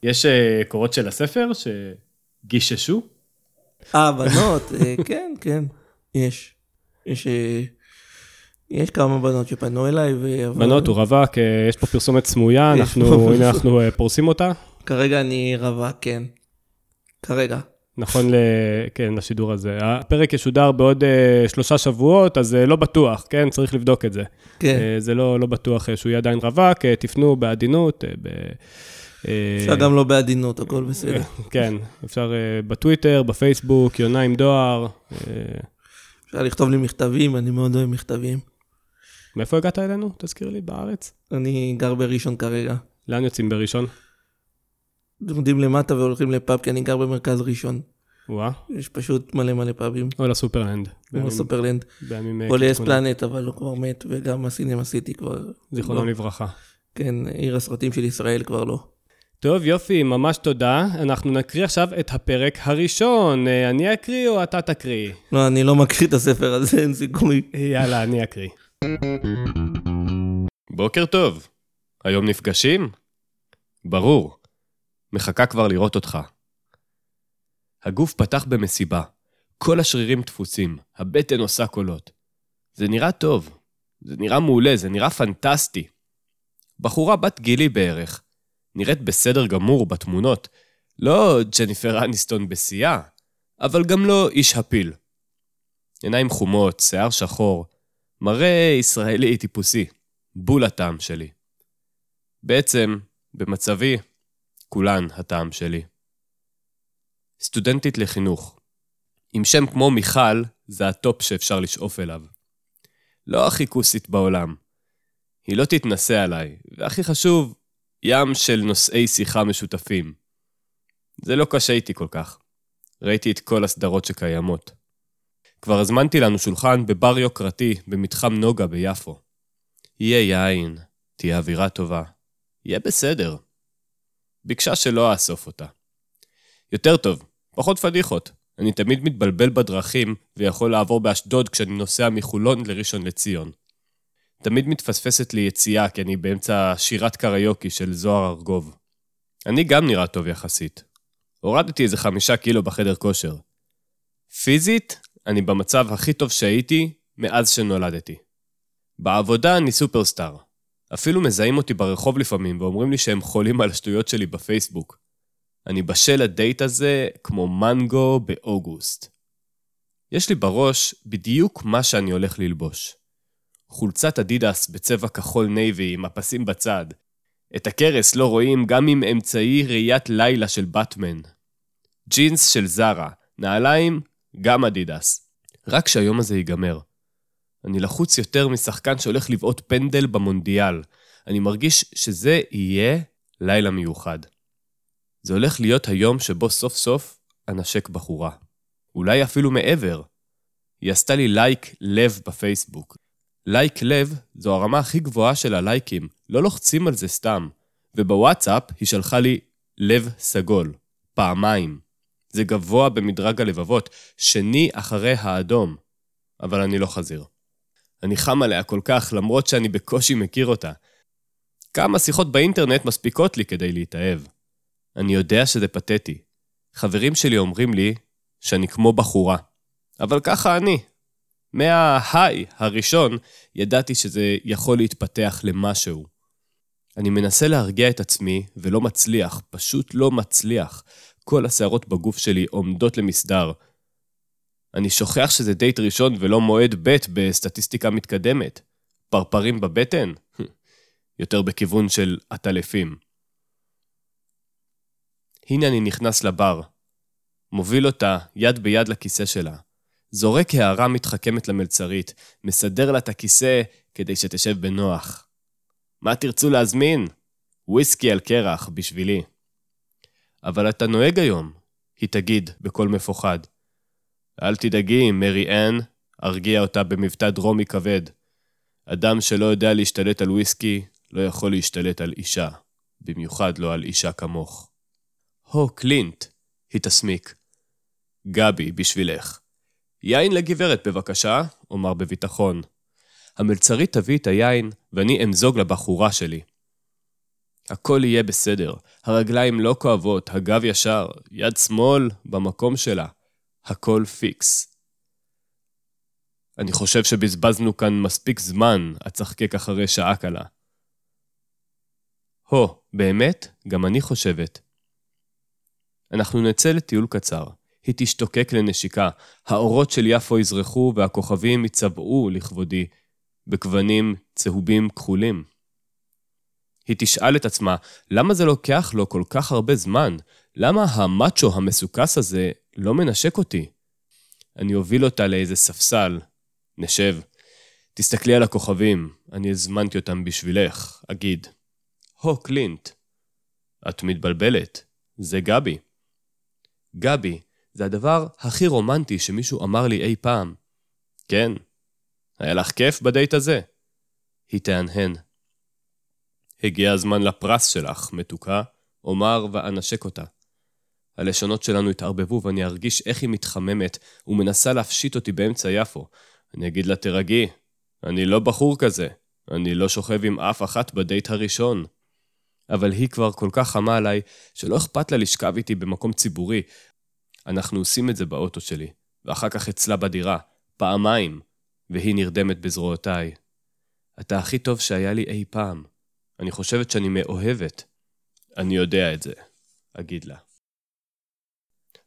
יש uh, קורות של הספר שגיששו? אה, בנות, uh, כן, כן, יש. יש... Uh, יש כמה בנות שפנו אליי, ו... בנות, הוא רווק, אה, יש פה פרסומת סמויה, אנחנו, הנה אנחנו אה, פורסים אותה. כרגע אני רווק, כן. כרגע. נכון, ל... כן, לשידור הזה. הפרק ישודר בעוד uh, שלושה שבועות, אז uh, לא בטוח, כן? צריך לבדוק את זה. כן. Uh, זה לא, לא בטוח uh, שהוא יהיה עדיין רווק, uh, תפנו בעדינות. Uh, ב... אפשר גם לא בעדינות, הכל בסדר. כן, אפשר בטוויטר, בפייסבוק, יונה עם דואר. אפשר לכתוב לי מכתבים, אני מאוד אוהב מכתבים. מאיפה הגעת אלינו? תזכיר לי, בארץ? אני גר בראשון כרגע. לאן יוצאים בראשון? יורדים למטה והולכים לפאב, כי אני גר במרכז ראשון. וואה. יש פשוט מלא מלא פאבים. או לסופרלנד. או לסופרלנד. או לאספלנט, אבל הוא כבר מת, וגם הסינמה סיטי כבר... זיכרונו לא. לברכה. כן, עיר הסרטים של ישראל כבר לא. טוב, יופי, ממש תודה. אנחנו נקריא עכשיו את הפרק הראשון. אה, אני אקריא או אתה תקריא? לא, אני לא מקריא את הספר הזה, אין סיכוי. יאללה, אני אקריא. בוקר טוב. היום נפגשים? ברור. מחכה כבר לראות אותך. הגוף פתח במסיבה. כל השרירים דפוסים, הבטן עושה קולות. זה נראה טוב. זה נראה מעולה, זה נראה פנטסטי. בחורה בת גילי בערך. נראית בסדר גמור בתמונות. לא ג'ניפר אניסטון בשיאה, אבל גם לא איש הפיל. עיניים חומות, שיער שחור, מראה ישראלי טיפוסי, בול הטעם שלי. בעצם, במצבי, כולן הטעם שלי. סטודנטית לחינוך. עם שם כמו מיכל, זה הטופ שאפשר לשאוף אליו. לא הכי כוסית בעולם. היא לא תתנשא עליי, והכי חשוב, ים של נושאי שיחה משותפים. זה לא קשה איתי כל כך. ראיתי את כל הסדרות שקיימות. כבר הזמנתי לנו שולחן בבר יוקרתי במתחם נוגה ביפו. יהיה יין, תהיה אווירה טובה. יהיה בסדר. ביקשה שלא אאסוף אותה. יותר טוב, פחות פדיחות. אני תמיד מתבלבל בדרכים ויכול לעבור באשדוד כשאני נוסע מחולון לראשון לציון. תמיד מתפספסת לי יציאה כי אני באמצע שירת קריוקי של זוהר ארגוב. אני גם נראה טוב יחסית. הורדתי איזה חמישה קילו בחדר כושר. פיזית, אני במצב הכי טוב שהייתי מאז שנולדתי. בעבודה אני סופרסטאר. אפילו מזהים אותי ברחוב לפעמים ואומרים לי שהם חולים על השטויות שלי בפייסבוק. אני בשל לדייט הזה כמו מנגו באוגוסט. יש לי בראש בדיוק מה שאני הולך ללבוש. חולצת אדידס בצבע כחול נייבי עם הפסים בצד. את הכרס לא רואים גם עם אמצעי ראיית לילה של באטמן. ג'ינס של זרה, נעליים, גם אדידס. רק שהיום הזה ייגמר. אני לחוץ יותר משחקן שהולך לבעוט פנדל במונדיאל. אני מרגיש שזה יהיה לילה מיוחד. זה הולך להיות היום שבו סוף סוף אנשק בחורה. אולי אפילו מעבר. היא עשתה לי לייק לב בפייסבוק. לייק לב זו הרמה הכי גבוהה של הלייקים, לא לוחצים על זה סתם. ובוואטסאפ היא שלחה לי לב סגול, פעמיים. זה גבוה במדרג הלבבות, שני אחרי האדום. אבל אני לא חזיר. אני חם עליה כל כך, למרות שאני בקושי מכיר אותה. כמה שיחות באינטרנט מספיקות לי כדי להתאהב. אני יודע שזה פתטי. חברים שלי אומרים לי שאני כמו בחורה. אבל ככה אני. מההיי הראשון, ידעתי שזה יכול להתפתח למשהו. אני מנסה להרגיע את עצמי, ולא מצליח, פשוט לא מצליח. כל השערות בגוף שלי עומדות למסדר. אני שוכח שזה דייט ראשון ולא מועד ב' בסטטיסטיקה מתקדמת. פרפרים בבטן? יותר בכיוון של עטלפים. הנה אני נכנס לבר. מוביל אותה יד ביד לכיסא שלה. זורק הערה מתחכמת למלצרית, מסדר לה את הכיסא כדי שתשב בנוח. מה תרצו להזמין? וויסקי על קרח, בשבילי. אבל אתה נוהג היום, היא תגיד בקול מפוחד. אל תדאגי, מרי אן, ארגיע אותה במבטא דרומי כבד. אדם שלא יודע להשתלט על וויסקי, לא יכול להשתלט על אישה, במיוחד לא על אישה כמוך. הו, קלינט, היא תסמיק. גבי, בשבילך. יין לגברת, בבקשה, אומר בביטחון. המלצרית תביא את היין, ואני אמזוג לבחורה שלי. הכל יהיה בסדר, הרגליים לא כואבות, הגב ישר, יד שמאל במקום שלה. הכל פיקס. אני חושב שבזבזנו כאן מספיק זמן, אצחקק אחרי שעה קלה. הו, באמת? גם אני חושבת. אנחנו נצא לטיול קצר. היא תשתוקק לנשיקה, האורות של יפו יזרחו והכוכבים יצבעו לכבודי, בגוונים צהובים כחולים. היא תשאל את עצמה, למה זה לוקח לו כל כך הרבה זמן? למה המאצ'ו המסוכס הזה לא מנשק אותי? אני אוביל אותה לאיזה ספסל. נשב. תסתכלי על הכוכבים, אני הזמנתי אותם בשבילך, אגיד. הו, קלינט. את מתבלבלת, זה גבי. גבי, זה הדבר הכי רומנטי שמישהו אמר לי אי פעם. כן. היה לך כיף בדייט הזה? היא תהנהן. הגיע הזמן לפרס שלך, מתוקה, אומר ואנשק אותה. הלשונות שלנו התערבבו ואני ארגיש איך היא מתחממת ומנסה להפשיט אותי באמצע יפו. אני אגיד לה, תרגי, אני לא בחור כזה. אני לא שוכב עם אף אחת בדייט הראשון. אבל היא כבר כל כך חמה עליי, שלא אכפת לה לשכב איתי במקום ציבורי. אנחנו עושים את זה באוטו שלי, ואחר כך אצלה בדירה, פעמיים, והיא נרדמת בזרועותיי. אתה הכי טוב שהיה לי אי פעם. אני חושבת שאני מאוהבת. אני יודע את זה, אגיד לה.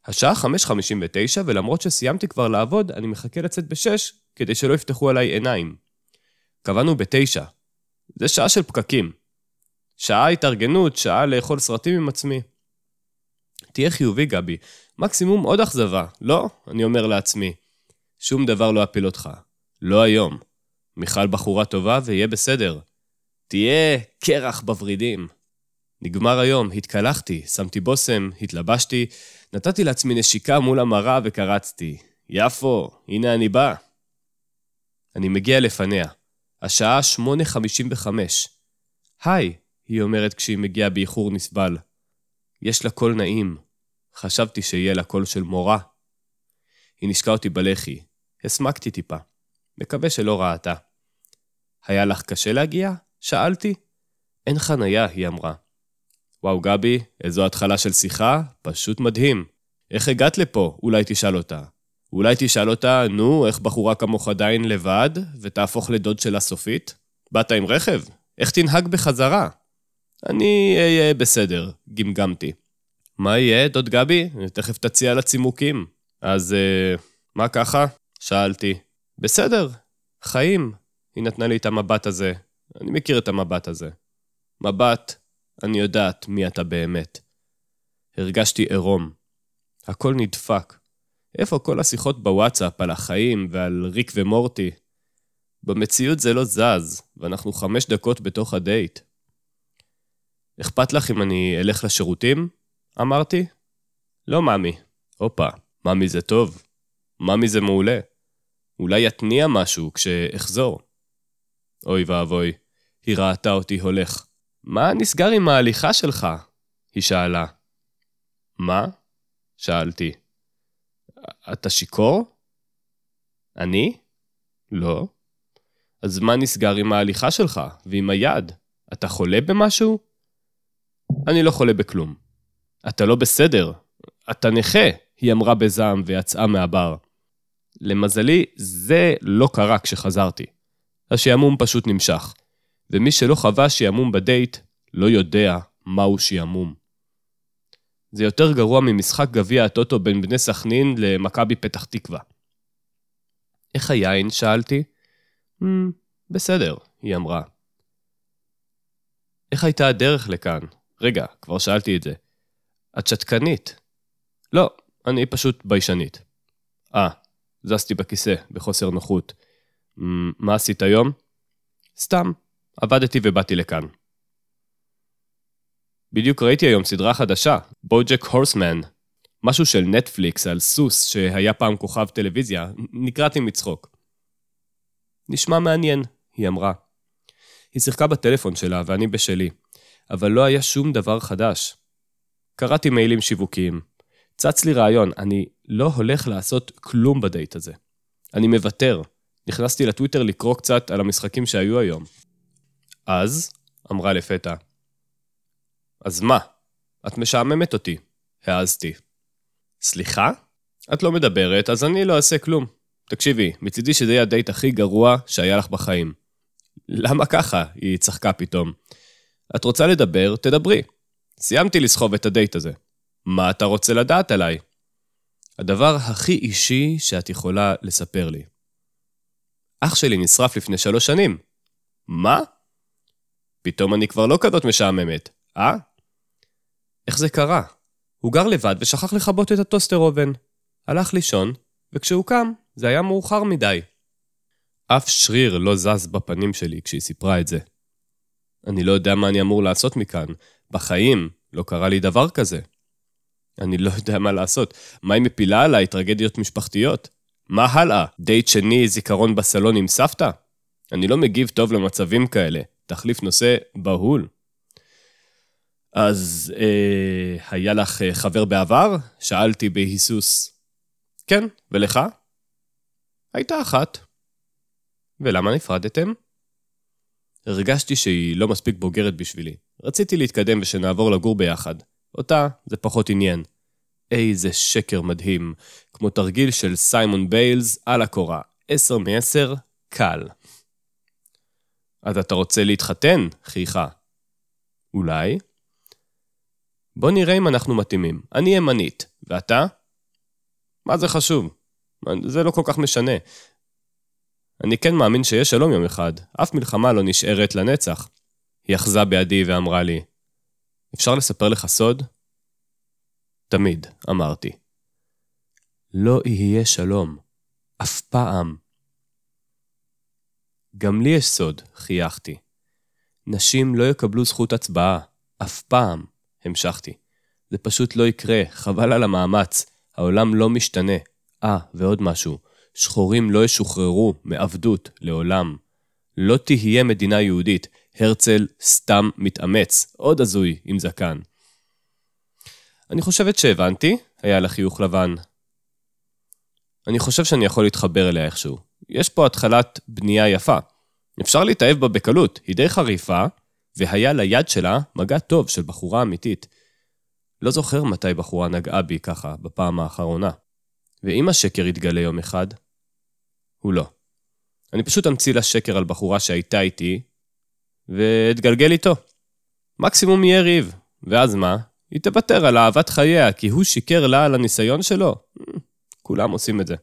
השעה 5.59, ולמרות שסיימתי כבר לעבוד, אני מחכה לצאת ב-6, כדי שלא יפתחו עליי עיניים. קבענו ב-9. זה שעה של פקקים. שעה התארגנות, שעה לאכול סרטים עם עצמי. תהיה חיובי, גבי. מקסימום עוד אכזבה. לא, אני אומר לעצמי. שום דבר לא אפיל אותך. לא היום. מיכל בחורה טובה ויהיה בסדר. תהיה קרח בוורידים. נגמר היום, התקלחתי, שמתי בושם, התלבשתי, נתתי לעצמי נשיקה מול המראה וקרצתי. יפו, הנה אני בא. אני מגיע לפניה. השעה 8.55. היי, היא אומרת כשהיא מגיעה באיחור נסבל. יש לה קול נעים. חשבתי שיהיה לה קול של מורה. היא נשקה אותי בלחי. הסמקתי טיפה. מקווה שלא ראתה. היה לך קשה להגיע? שאלתי. אין חניה, היא אמרה. וואו, גבי, איזו התחלה של שיחה, פשוט מדהים. איך הגעת לפה? אולי תשאל אותה. אולי תשאל אותה, נו, איך בחורה כמוך עדיין לבד, ותהפוך לדוד שלה סופית? באת עם רכב? איך תנהג בחזרה? אני אהיה בסדר, גמגמתי. מה יהיה, דוד גבי? תכף תציע לה צימוקים. אז, אה, מה ככה? שאלתי. בסדר, חיים. היא נתנה לי את המבט הזה. אני מכיר את המבט הזה. מבט, אני יודעת מי אתה באמת. הרגשתי עירום. הכל נדפק. איפה כל השיחות בוואטסאפ על החיים ועל ריק ומורטי? במציאות זה לא זז, ואנחנו חמש דקות בתוך הדייט. אכפת לך אם אני אלך לשירותים? אמרתי. לא, ממי. הופה, ממי זה טוב. ממי זה מעולה. אולי יתניע משהו כשאחזור. אוי ואבוי, היא ראתה אותי הולך. מה נסגר עם ההליכה שלך? היא שאלה. מה? שאלתי. אתה שיכור? אני? לא. אז מה נסגר עם ההליכה שלך ועם היד? אתה חולה במשהו? אני לא חולה בכלום. אתה לא בסדר. אתה נכה, היא אמרה בזעם ויצאה מהבר. למזלי, זה לא קרה כשחזרתי. השעמום פשוט נמשך, ומי שלא חווה שעמום בדייט, לא יודע מהו שעמום. זה יותר גרוע ממשחק גביע הטוטו בין בני סכנין למכבי פתח תקווה. איך היין? שאלתי. Mm, בסדר, היא אמרה. איך הייתה הדרך לכאן? רגע, כבר שאלתי את זה. את שתקנית. לא, אני פשוט ביישנית. אה, זזתי בכיסא, בחוסר נוחות. מה עשית היום? סתם, עבדתי ובאתי לכאן. בדיוק ראיתי היום סדרה חדשה, בוג'ק הורסמן. משהו של נטפליקס על סוס שהיה פעם כוכב טלוויזיה, נקרעתי מצחוק. נשמע מעניין, היא אמרה. היא שיחקה בטלפון שלה ואני בשלי, אבל לא היה שום דבר חדש. קראתי מיילים שיווקיים. צץ לי רעיון, אני לא הולך לעשות כלום בדייט הזה. אני מוותר. נכנסתי לטוויטר לקרוא קצת על המשחקים שהיו היום. אז, אמרה לפתע, אז מה? את משעממת אותי, העזתי. סליחה? את לא מדברת, אז אני לא אעשה כלום. תקשיבי, מצידי שזה יהיה הדייט הכי גרוע שהיה לך בחיים. למה ככה? היא צחקה פתאום. את רוצה לדבר? תדברי. סיימתי לסחוב את הדייט הזה. מה אתה רוצה לדעת עליי? הדבר הכי אישי שאת יכולה לספר לי. אח שלי נשרף לפני שלוש שנים. מה? פתאום אני כבר לא כזאת משעממת, אה? איך זה קרה? הוא גר לבד ושכח לכבות את הטוסטר אובן. הלך לישון, וכשהוא קם, זה היה מאוחר מדי. אף שריר לא זז בפנים שלי כשהיא סיפרה את זה. אני לא יודע מה אני אמור לעשות מכאן. בחיים לא קרה לי דבר כזה. אני לא יודע מה לעשות. מה היא מפילה עליי טרגדיות משפחתיות? מה הלאה? דייט שני, זיכרון בסלון עם סבתא? אני לא מגיב טוב למצבים כאלה. תחליף נושא בהול. אז אה, היה לך אה, חבר בעבר? שאלתי בהיסוס. כן, ולך? הייתה אחת. ולמה נפרדתם? הרגשתי שהיא לא מספיק בוגרת בשבילי. רציתי להתקדם ושנעבור לגור ביחד. אותה זה פחות עניין. איזה שקר מדהים, כמו תרגיל של סיימון ביילס על הקורה. עשר מעשר, קל. אז אתה רוצה להתחתן? חייכה. אולי? בוא נראה אם אנחנו מתאימים. אני ימנית, ואתה? מה זה חשוב? זה לא כל כך משנה. אני כן מאמין שיש שלום יום אחד, אף מלחמה לא נשארת לנצח. היא אחזה בידי ואמרה לי, אפשר לספר לך סוד? תמיד, אמרתי. לא יהיה שלום. אף פעם. גם לי יש סוד, חייכתי. נשים לא יקבלו זכות הצבעה. אף פעם. המשכתי. זה פשוט לא יקרה, חבל על המאמץ. העולם לא משתנה. אה, ועוד משהו. שחורים לא ישוחררו מעבדות לעולם. לא תהיה מדינה יהודית. הרצל סתם מתאמץ. עוד הזוי עם זקן. אני חושבת שהבנתי, היה לה חיוך לבן. אני חושב שאני יכול להתחבר אליה איכשהו. יש פה התחלת בנייה יפה. אפשר להתאהב בה בקלות, היא די חריפה, והיה ליד שלה מגע טוב של בחורה אמיתית. לא זוכר מתי בחורה נגעה בי ככה בפעם האחרונה. ואם השקר יתגלה יום אחד? הוא לא. אני פשוט אמציא לה שקר על בחורה שהייתה איתי, ואתגלגל איתו. מקסימום יהיה ריב, ואז מה? היא תוותר על אהבת חייה, כי הוא שיקר לה על הניסיון שלו. כולם עושים את זה.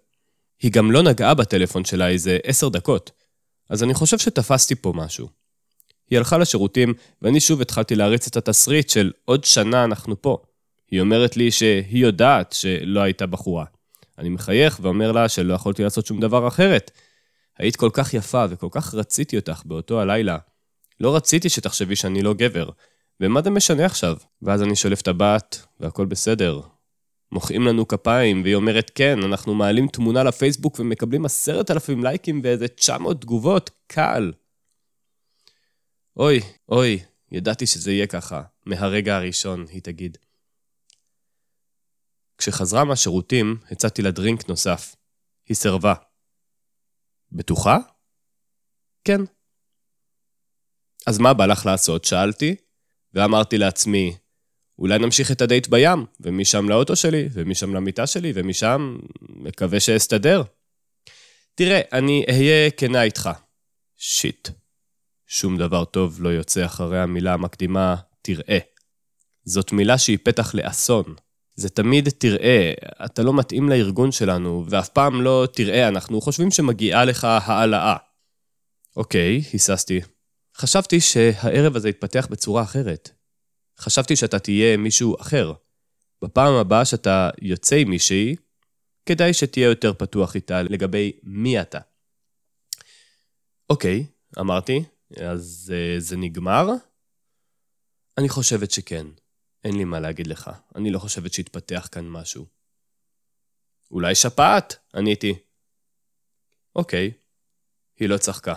היא גם לא נגעה בטלפון שלה איזה עשר דקות. אז אני חושב שתפסתי פה משהו. היא הלכה לשירותים, ואני שוב התחלתי להריץ את התסריט של עוד שנה אנחנו פה. היא אומרת לי שהיא יודעת שלא הייתה בחורה. אני מחייך ואומר לה שלא יכולתי לעשות שום דבר אחרת. היית כל כך יפה וכל כך רציתי אותך באותו הלילה. לא רציתי שתחשבי שאני לא גבר. ומה זה משנה עכשיו? ואז אני שולף את הבת, והכל בסדר. מוחאים לנו כפיים, והיא אומרת, כן, אנחנו מעלים תמונה לפייסבוק ומקבלים עשרת אלפים לייקים ואיזה 900 תגובות, קל. אוי, אוי, ידעתי שזה יהיה ככה, מהרגע הראשון, היא תגיד. כשחזרה מהשירותים, הצעתי לה דרינק נוסף. היא סירבה. בטוחה? כן. אז מה בא לך לעשות? שאלתי, ואמרתי לעצמי, אולי נמשיך את הדייט בים, ומשם לאוטו שלי, ומשם למיטה שלי, ומשם מקווה שאסתדר. תראה, אני אהיה כנה איתך. שיט. שום דבר טוב לא יוצא אחרי המילה המקדימה תראה. זאת מילה שהיא פתח לאסון. זה תמיד תראה, אתה לא מתאים לארגון שלנו, ואף פעם לא תראה, אנחנו חושבים שמגיעה לך העלאה. אוקיי, היססתי. חשבתי שהערב הזה יתפתח בצורה אחרת. חשבתי שאתה תהיה מישהו אחר. בפעם הבאה שאתה יוצא עם מישהי, כדאי שתהיה יותר פתוח איתה לגבי מי אתה. אוקיי, אמרתי, אז uh, זה נגמר? אני חושבת שכן. אין לי מה להגיד לך. אני לא חושבת שהתפתח כאן משהו. אולי שפעת? עניתי. אוקיי. היא לא צחקה.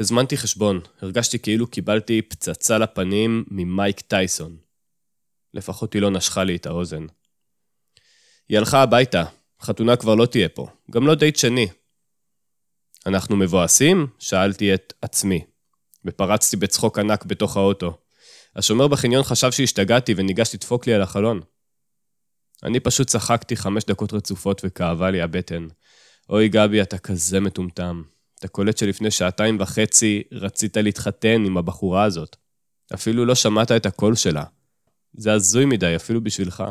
הזמנתי חשבון, הרגשתי כאילו קיבלתי פצצה לפנים ממייק טייסון. לפחות היא לא נשכה לי את האוזן. היא הלכה הביתה, חתונה כבר לא תהיה פה, גם לא דייט שני. אנחנו מבואסים? שאלתי את עצמי, ופרצתי בצחוק ענק בתוך האוטו. השומר בחניון חשב שהשתגעתי וניגש לדפוק לי על החלון. אני פשוט צחקתי חמש דקות רצופות וכאבה לי הבטן. אוי גבי, אתה כזה מטומטם. אתה קולט שלפני שעתיים וחצי רצית להתחתן עם הבחורה הזאת. אפילו לא שמעת את הקול שלה. זה הזוי מדי, אפילו בשבילך.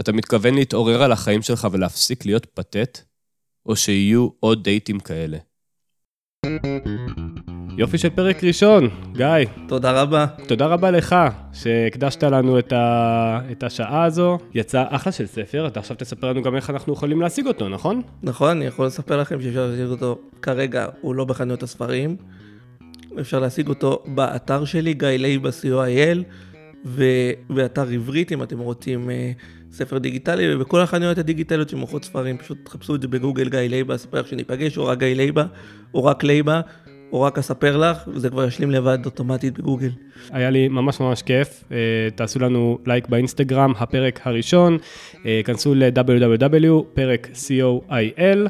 אתה מתכוון להתעורר על החיים שלך ולהפסיק להיות פתט? או שיהיו עוד דייטים כאלה? יופי של פרק ראשון, גיא. תודה רבה. תודה רבה לך שהקדשת לנו את, ה... את השעה הזו. יצא אחלה של ספר, אתה עכשיו תספר לנו גם איך אנחנו יכולים להשיג אותו, נכון? נכון, אני יכול לספר לכם שאפשר להשיג אותו כרגע, הוא לא בחנויות הספרים. אפשר להשיג אותו באתר שלי, גיא לייבה co.il, ובאתר עברית אם אתם רוצים אה, ספר דיגיטלי, ובכל החנויות הדיגיטליות שמוכרות ספרים, פשוט תחפשו את זה בגוגל גיא לייבה, אספר לך כשניפגש, או רק גיא לייבה, או רק לייבה. או רק אספר לך, וזה כבר ישלים לבד אוטומטית בגוגל. היה לי ממש ממש כיף, uh, תעשו לנו לייק באינסטגרם, הפרק הראשון, uh, כנסו ל-www, פרק co.il,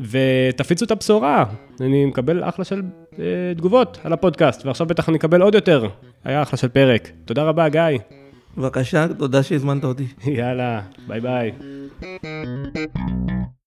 ותפיצו את הבשורה, אני מקבל אחלה של uh, תגובות על הפודקאסט, ועכשיו בטח אני אקבל עוד יותר, היה אחלה של פרק. תודה רבה, גיא. בבקשה, תודה שהזמנת אותי. יאללה, ביי ביי.